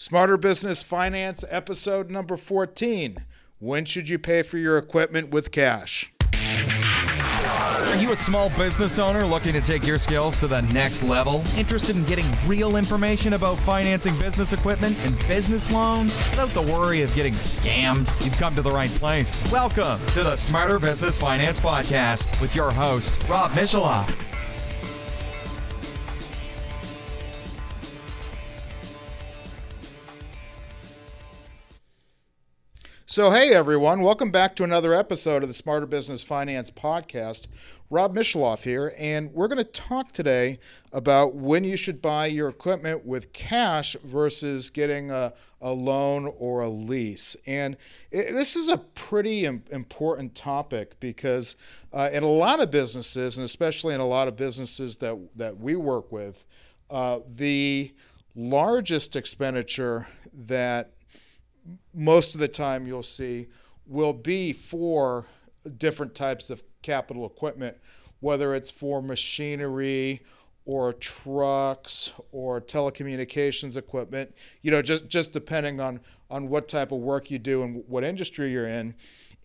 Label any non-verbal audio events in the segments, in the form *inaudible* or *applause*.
Smarter Business Finance, episode number 14. When should you pay for your equipment with cash? Are you a small business owner looking to take your skills to the next level? Interested in getting real information about financing business equipment and business loans without the worry of getting scammed? You've come to the right place. Welcome to the Smarter Business Finance Podcast with your host, Rob Misheloff. So, hey everyone, welcome back to another episode of the Smarter Business Finance Podcast. Rob Misheloff here, and we're going to talk today about when you should buy your equipment with cash versus getting a, a loan or a lease. And it, this is a pretty Im- important topic because uh, in a lot of businesses, and especially in a lot of businesses that, that we work with, uh, the largest expenditure that most of the time you'll see will be for different types of capital equipment, whether it's for machinery or trucks or telecommunications equipment, you know, just, just depending on, on what type of work you do and what industry you're in.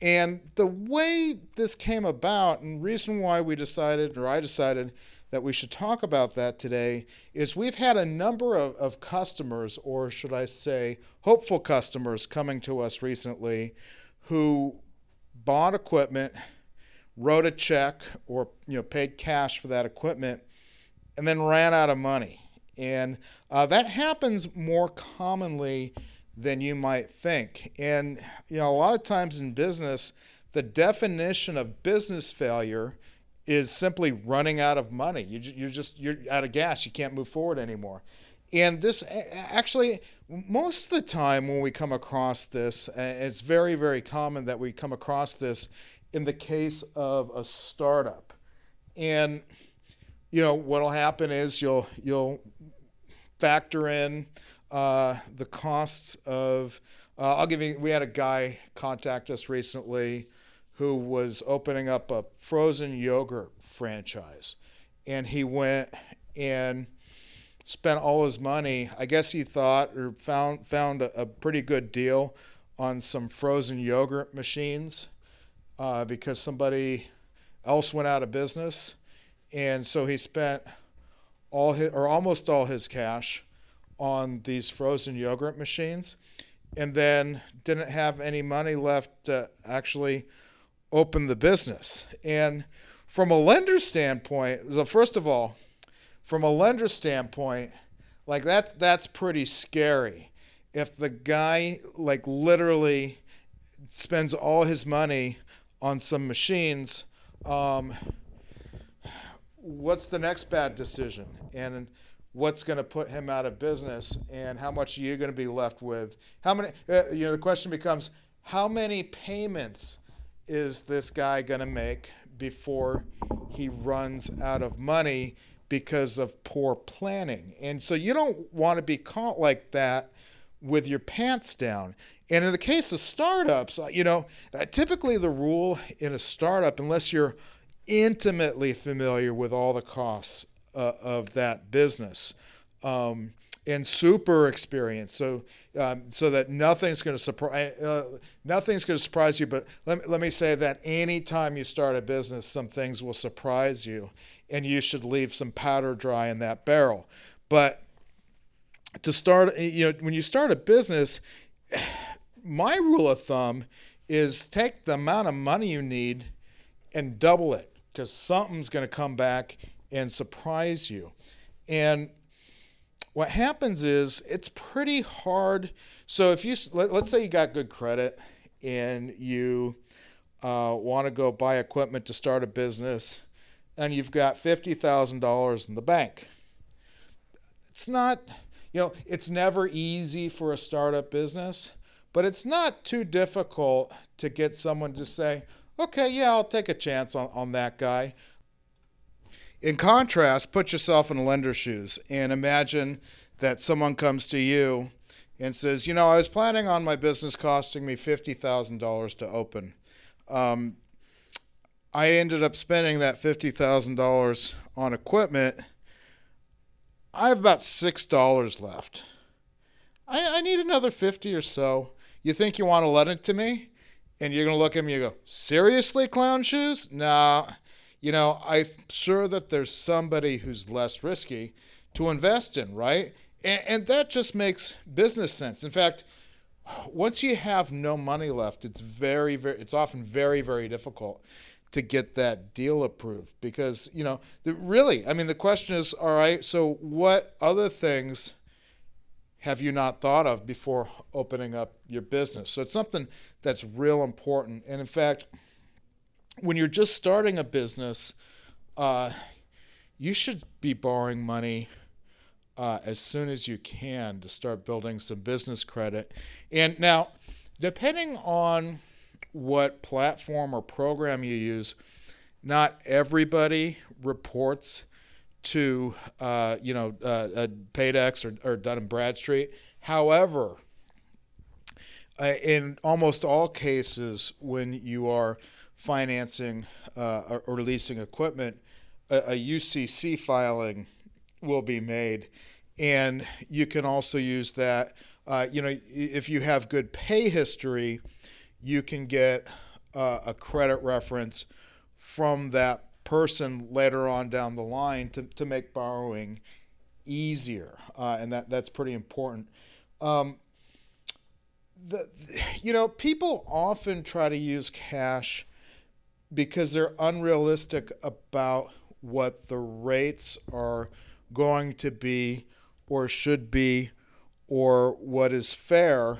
And the way this came about, and reason why we decided, or I decided, that we should talk about that today is we've had a number of, of customers, or should I say, hopeful customers coming to us recently who bought equipment, wrote a check, or you know paid cash for that equipment, and then ran out of money. And uh, that happens more commonly than you might think. And you know, a lot of times in business, the definition of business failure is simply running out of money. You, you're just you're out of gas. You can't move forward anymore. And this actually, most of the time when we come across this, it's very, very common that we come across this in the case of a startup. And you know what'll happen is you'll you'll factor in uh, the costs of. Uh, I'll give you. We had a guy contact us recently who was opening up a frozen yogurt franchise. And he went and spent all his money. I guess he thought or found found a, a pretty good deal on some frozen yogurt machines uh, because somebody else went out of business, and so he spent all his or almost all his cash on these frozen yogurt machines, and then didn't have any money left to actually open the business. And from a lender standpoint, so first of all, from a lender standpoint, like that's that's pretty scary. If the guy like literally spends all his money on some machines, um, what's the next bad decision? And what's going to put him out of business? And how much are you going to be left with? How many? Uh, you know, the question becomes how many payments is this guy going to make before he runs out of money because of poor planning? And so you don't want to be caught like that with your pants down. And in the case of startups, uh, you know, uh, typically the rule in a startup, unless you're intimately familiar with all the costs uh, of that business, um, and super experience. So um, so that nothing's going to surprise uh, nothing's going to surprise you but let, let me say that anytime you start a business some things will surprise you and you should leave some powder dry in that barrel. But to start you know when you start a business my rule of thumb is take the amount of money you need and double it because something's going to come back and surprise you. And what happens is it's pretty hard. So if you let, us say you got good credit and you uh, want to go buy equipment to start a business, and you've got fifty thousand dollars in the bank. It's not, you know, it's never easy for a startup business, but it's not too difficult to get someone to say, okay, yeah, I'll take a chance on, on that guy. In contrast, put yourself in a lender's shoes and imagine that someone comes to you and says, You know, I was planning on my business costing me $50,000 to open. Um, I ended up spending that $50,000 on equipment. I have about $6 left. I, I need another 50 or so. You think you want to lend it to me? And you're going to look at me and go, seriously, clown shoes? Nah. You know, I'm sure that there's somebody who's less risky to invest in, right? And, and that just makes business sense. In fact, once you have no money left, it's very, very, it's often very, very difficult to get that deal approved because you know the, really i mean the question is all right so what other things have you not thought of before opening up your business so it's something that's real important and in fact when you're just starting a business uh, you should be borrowing money uh, as soon as you can to start building some business credit and now depending on what platform or program you use, not everybody reports to uh, you know uh, uh, Paydex or, or Dun and Bradstreet. However, uh, in almost all cases, when you are financing uh, or, or, leasing equipment, a, a UCC filing will be made, and you can also use that. Uh, you know, if you have good pay history, you can get uh, a credit reference from that person later on down the line to, to make borrowing easier. Uh, and that, that's pretty important. Um, the, you know, people often try to use cash because they're unrealistic about what the rates are going to be or should be or what is fair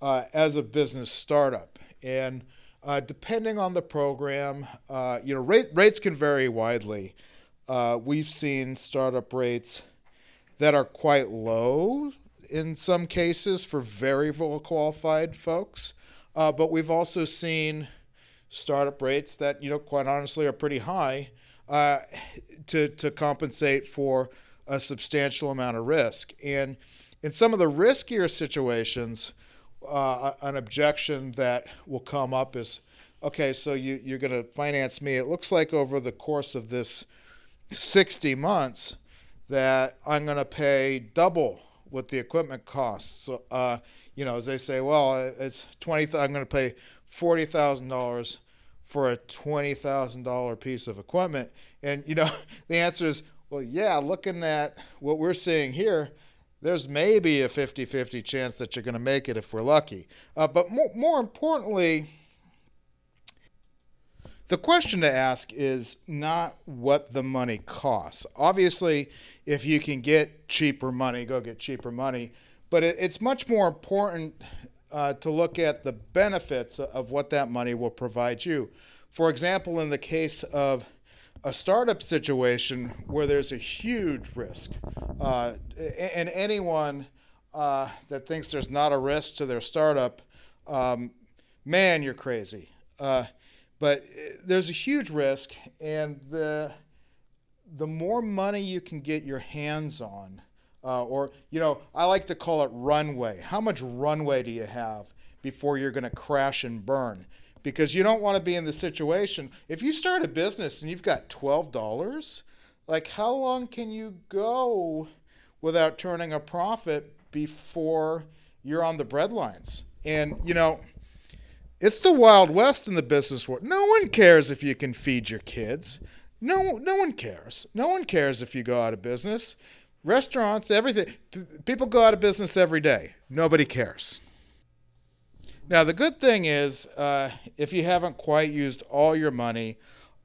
uh, as a business startup. And uh, depending on the program, uh, you know, rate, rates can vary widely. Uh, we've seen startup rates that are quite low in some cases for very well qualified folks, uh, but we've also seen startup rates that, you know, quite honestly are pretty high uh, to, to compensate for a substantial amount of risk. And in some of the riskier situations, uh, an objection that will come up is okay, so you, you're going to finance me. It looks like over the course of this 60 months that I'm going to pay double what the equipment costs. So, uh, you know, as they say, well, it's 20, I'm going to pay $40,000 for a $20,000 piece of equipment. And, you know, *laughs* the answer is, well, yeah, looking at what we're seeing here, there's maybe a 50 50 chance that you're going to make it if we're lucky. Uh, but more, more importantly, the question to ask is not what the money costs. Obviously, if you can get cheaper money, go get cheaper money. But it, it's much more important uh, to look at the benefits of what that money will provide you. For example, in the case of a startup situation where there's a huge risk, uh, and anyone uh, that thinks there's not a risk to their startup, um, man, you're crazy. Uh, but uh, there's a huge risk, and the the more money you can get your hands on, uh, or you know, I like to call it runway. How much runway do you have before you're going to crash and burn? because you don't want to be in the situation. If you start a business and you've got $12, like how long can you go without turning a profit before you're on the breadlines? And, you know, it's the Wild West in the business world. No one cares if you can feed your kids. No, no one cares. No one cares if you go out of business. Restaurants, everything. People go out of business every day. Nobody cares. Now, the good thing is, uh, if you haven't quite used all your money,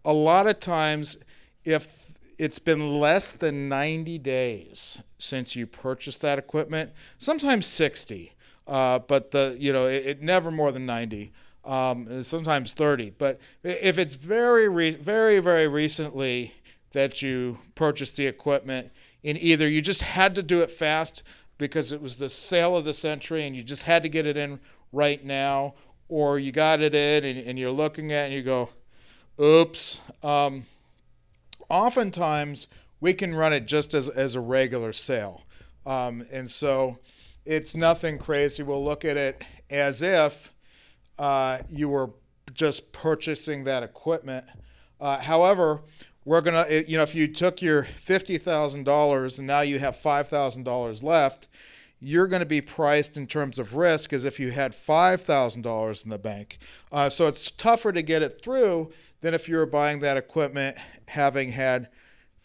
a lot of times, if it's been less than 90 days since you purchased that equipment, sometimes 60, uh, but the you know it, it, never more than 90. Um, sometimes 30. But if it's very, re- very, very recently that you purchased the equipment, and either you just had to do it fast because it was the sale of the century and you just had to get it in right now, or you got it in and, and you're looking at it and you go, oops. Um, oftentimes, we can run it just as, as a regular sale. Um, and so it's nothing crazy. We'll look at it as if uh, you were just purchasing that equipment. Uh, however, we're gonna, you know, if you took your fifty thousand dollars and now you have five thousand dollars left, you're going to be priced in terms of risk as if you had $5,000 in the bank. Uh, so it's tougher to get it through than if you were buying that equipment having had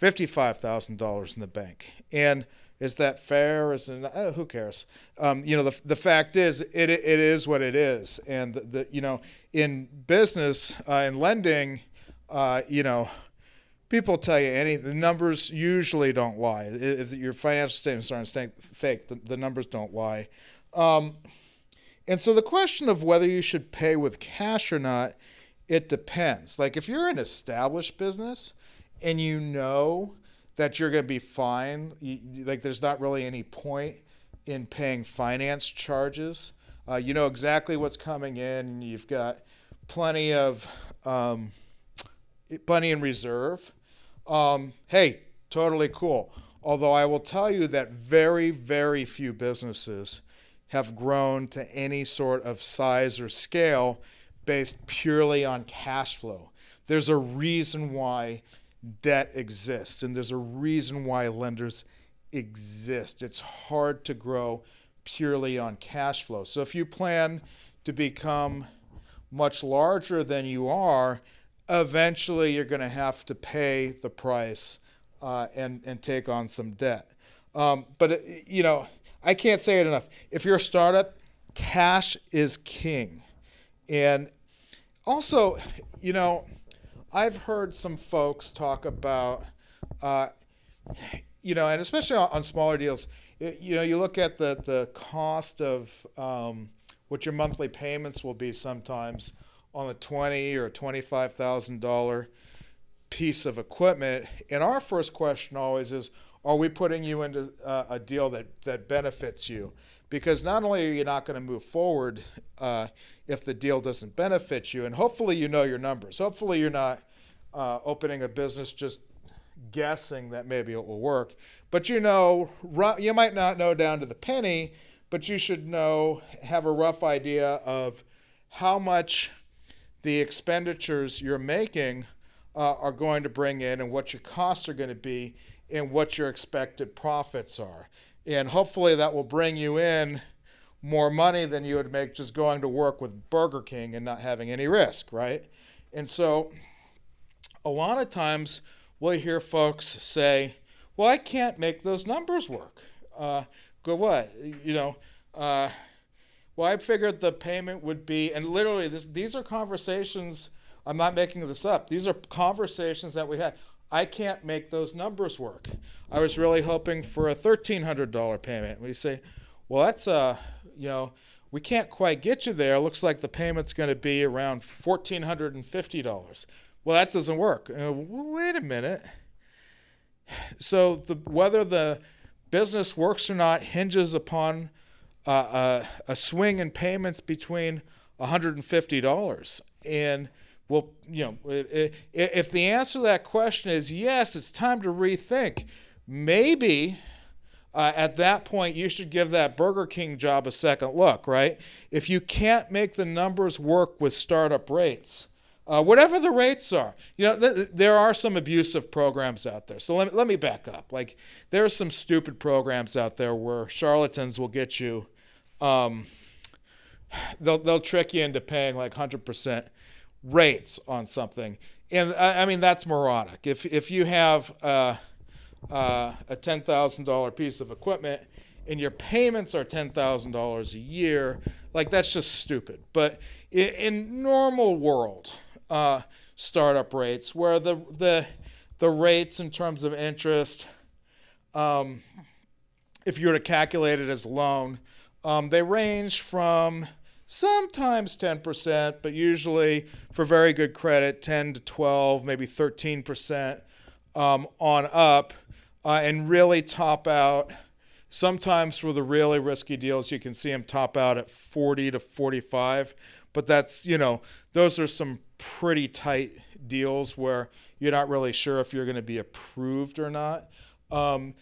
$55,000 in the bank. And is that fair? Is it, uh, who cares? Um, you know, the, the fact is, it, it is what it is. And, the, the you know, in business, uh, in lending, uh, you know, people tell you any the numbers usually don't lie. If your financial statements aren't fake the, the numbers don't lie. Um, and so the question of whether you should pay with cash or not it depends. Like if you're an established business and you know that you're going to be fine you, like there's not really any point in paying finance charges uh, you know exactly what's coming in you've got plenty of um, plenty in reserve um, hey, totally cool. Although I will tell you that very, very few businesses have grown to any sort of size or scale based purely on cash flow. There's a reason why debt exists, and there's a reason why lenders exist. It's hard to grow purely on cash flow. So if you plan to become much larger than you are, eventually you're going to have to pay the price uh, and and take on some debt. Um, but it, uh, you know, I can't say it enough. If you're a startup, cash is king, and also, you know, I've heard some folks talk about, uh, you know, and especially on, on, smaller deals. You know, you look at the the cost of um, what your monthly payments will be sometimes on a twenty or twenty-five thousand dollar piece of equipment. And our first question always is, are we putting you into uh, a deal that that benefits you? Because not only are you not going to move forward uh, if the deal doesn't benefit you, and hopefully you know your numbers. Hopefully you're not uh, opening a business just guessing that maybe it will work. But you know, you might not know down to the penny, but you should know, have a rough idea of how much the expenditures you're making uh, are going to bring in and what your costs are going to be and what your expected profits are. And hopefully that will bring you in more money than you would make just going to work with Burger King and not having any risk, right? And so a lot of times we'll hear folks say, well, I can't make those numbers work. Uh, go what? You know, uh, well, I figured the payment would be, and literally, this, these are conversations. I'm not making this up. These are conversations that we had. I can't make those numbers work. I was really hoping for a $1,300 payment. We say, well, that's a, uh, you know, we can't quite get you there. Looks like the payment's going to be around $1,450. Well, that doesn't work. Uh, wait a minute. So the, whether the business works or not hinges upon uh, a, a swing in payments between $150 and well you know if the answer to that question is yes it's time to rethink maybe uh, at that point you should give that burger king job a second look right if you can't make the numbers work with startup rates uh, whatever the rates are. You know, th- there are some abusive programs out there. So let me, let me back up. Like, there are some stupid programs out there where charlatans will get you um, they'll they'll trick you into paying like hundred percent rates on something, and I, I, mean that's moronic. If if you have uh, uh, a ten thousand dollar piece of equipment and your payments are ten thousand dollars a year, like that's just stupid. But in, in normal world, uh, startup rates where the the the rates in terms of interest, um, if you were to calculate it as a loan, um, they range from sometimes 10%, but usually for very good credit, 10 to 12, maybe 13% um, on up, uh, and really top out. Sometimes for the really risky deals, you can see them top out at 40 to 45, but that's, you know, those are some pretty tight deals where you're not really sure if you're going to be approved or not. Um,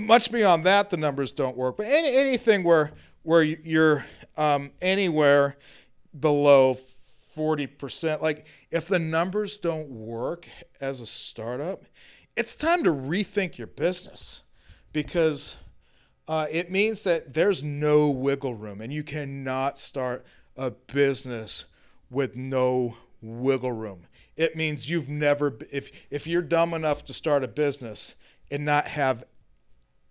much beyond that, the numbers don't work. But any, anything where where you're um, anywhere below 40%. Like, if the numbers don't work as a startup, it's time to rethink your business because Uh, it means that there's no wiggle room, and you cannot start a business with no wiggle room. It means you've never, if if you're dumb enough to start a business and not have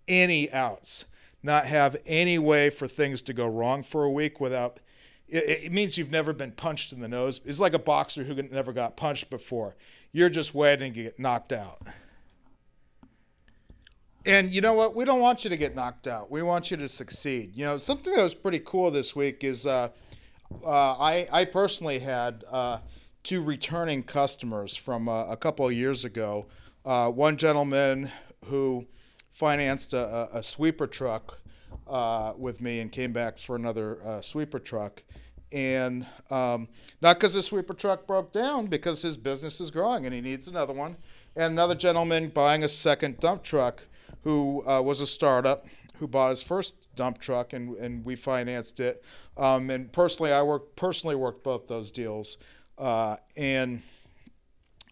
any outs, not have any way for things to go wrong for a week without, it, it means you've never been punched in the nose. It's like a boxer who never got punched before. You're just waiting to get knocked out. And you know what? We don't want you to get knocked out. We want you to succeed. You know, something that was pretty cool this week is uh, uh, I, I personally had uh, two returning customers from uh, a couple of years ago. Uh, one gentleman who financed a, a sweeper truck uh, with me and came back for another sweeper truck. And um, not because the sweeper truck broke down, because his business is growing and he needs another one. And another gentleman buying a second dump truck who uh, was a startup who bought his first dump truck and, and we financed it. Um, and personally, I worked personally worked both those deals, uh, and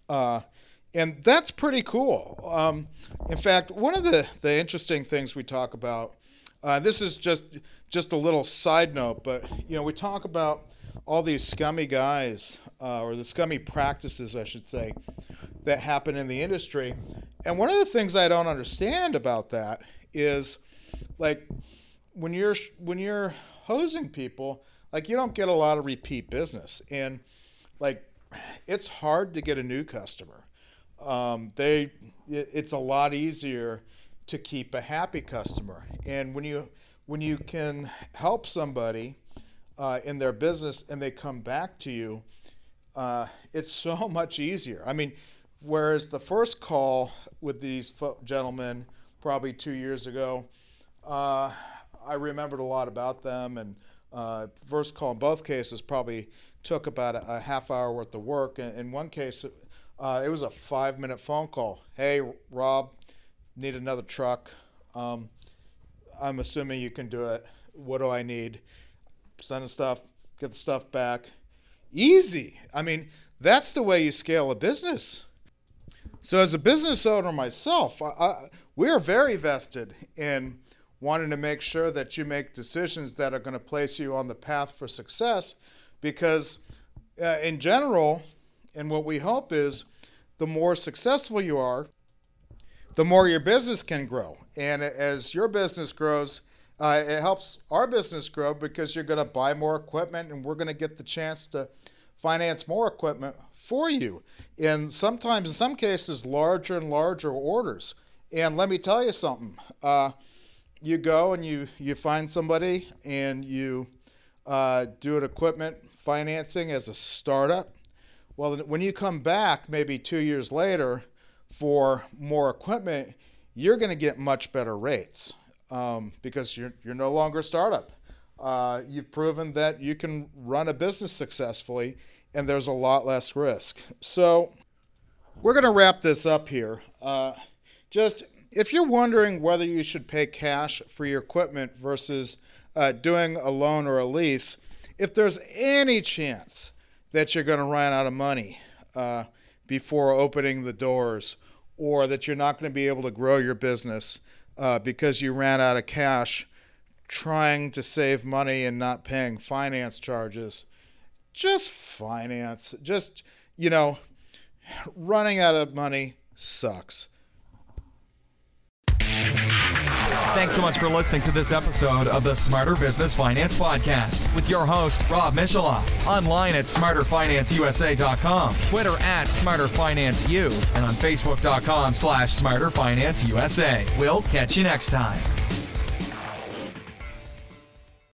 uh, and that's pretty cool. Um, in fact, one of the the interesting things we talk about. Uh, this is just just a little side note, but you know we talk about all these scummy guys uh, or the scummy practices, I should say, that happen in the industry. And one of the things I don't understand about that is like when you're when you're hosing people, like you don't get a lot of repeat business, and like it's hard to get a new customer. Um, they it's a lot easier to keep a happy customer, and when you when you can help somebody uh, in their business and they come back to you, uh, it's so *laughs* much easier. I mean, whereas the first call with these gentlemen probably two years ago, uh, I remembered a lot about them. And uh, first call in both cases probably took about a, a half hour worth of work. In, in one case, uh, it was a five minute phone call. Hey, Rob, need another truck. Um, I'm assuming you can do it. What do I need? Send the stuff, get the stuff back. Easy. I mean, that's the way you scale a business. So, as a business owner myself, I, I, we're very vested in wanting to make sure that you make decisions that are going to place you on the path for success because, uh, in general, and what we hope is the more successful you are, the more your business can grow. And as your business grows, uh, it helps our business grow because you're going to buy more equipment and we're going to get the chance to finance more equipment for you. And sometimes, in some cases, larger and larger orders. And let me tell you something. Uh, you go and you, you find somebody and you uh, do an equipment financing as a startup. Well, when you come back maybe two years later for more equipment, you're going to get much better rates um, because you're, you're no longer a startup. Uh, you've proven that you can run a business successfully and there's a lot less risk. So we're going to wrap this up here. Uh, just if you're wondering whether you should pay cash for your equipment versus uh, doing a loan or a lease, if there's any chance that you're going to run out of money uh, before opening the doors, or that you're not going to be able to grow your business uh, because you ran out of cash trying to save money and not paying finance charges, just finance. Just, you know, running out of money sucks. Thanks so much for listening to this episode of the Smarter Business Finance Podcast with your host, Rob Misheloff. Online at smarterfinanceusa.com, Twitter at smarterfinanceu, and on facebook.com slash smarterfinanceusa. We'll catch you next time.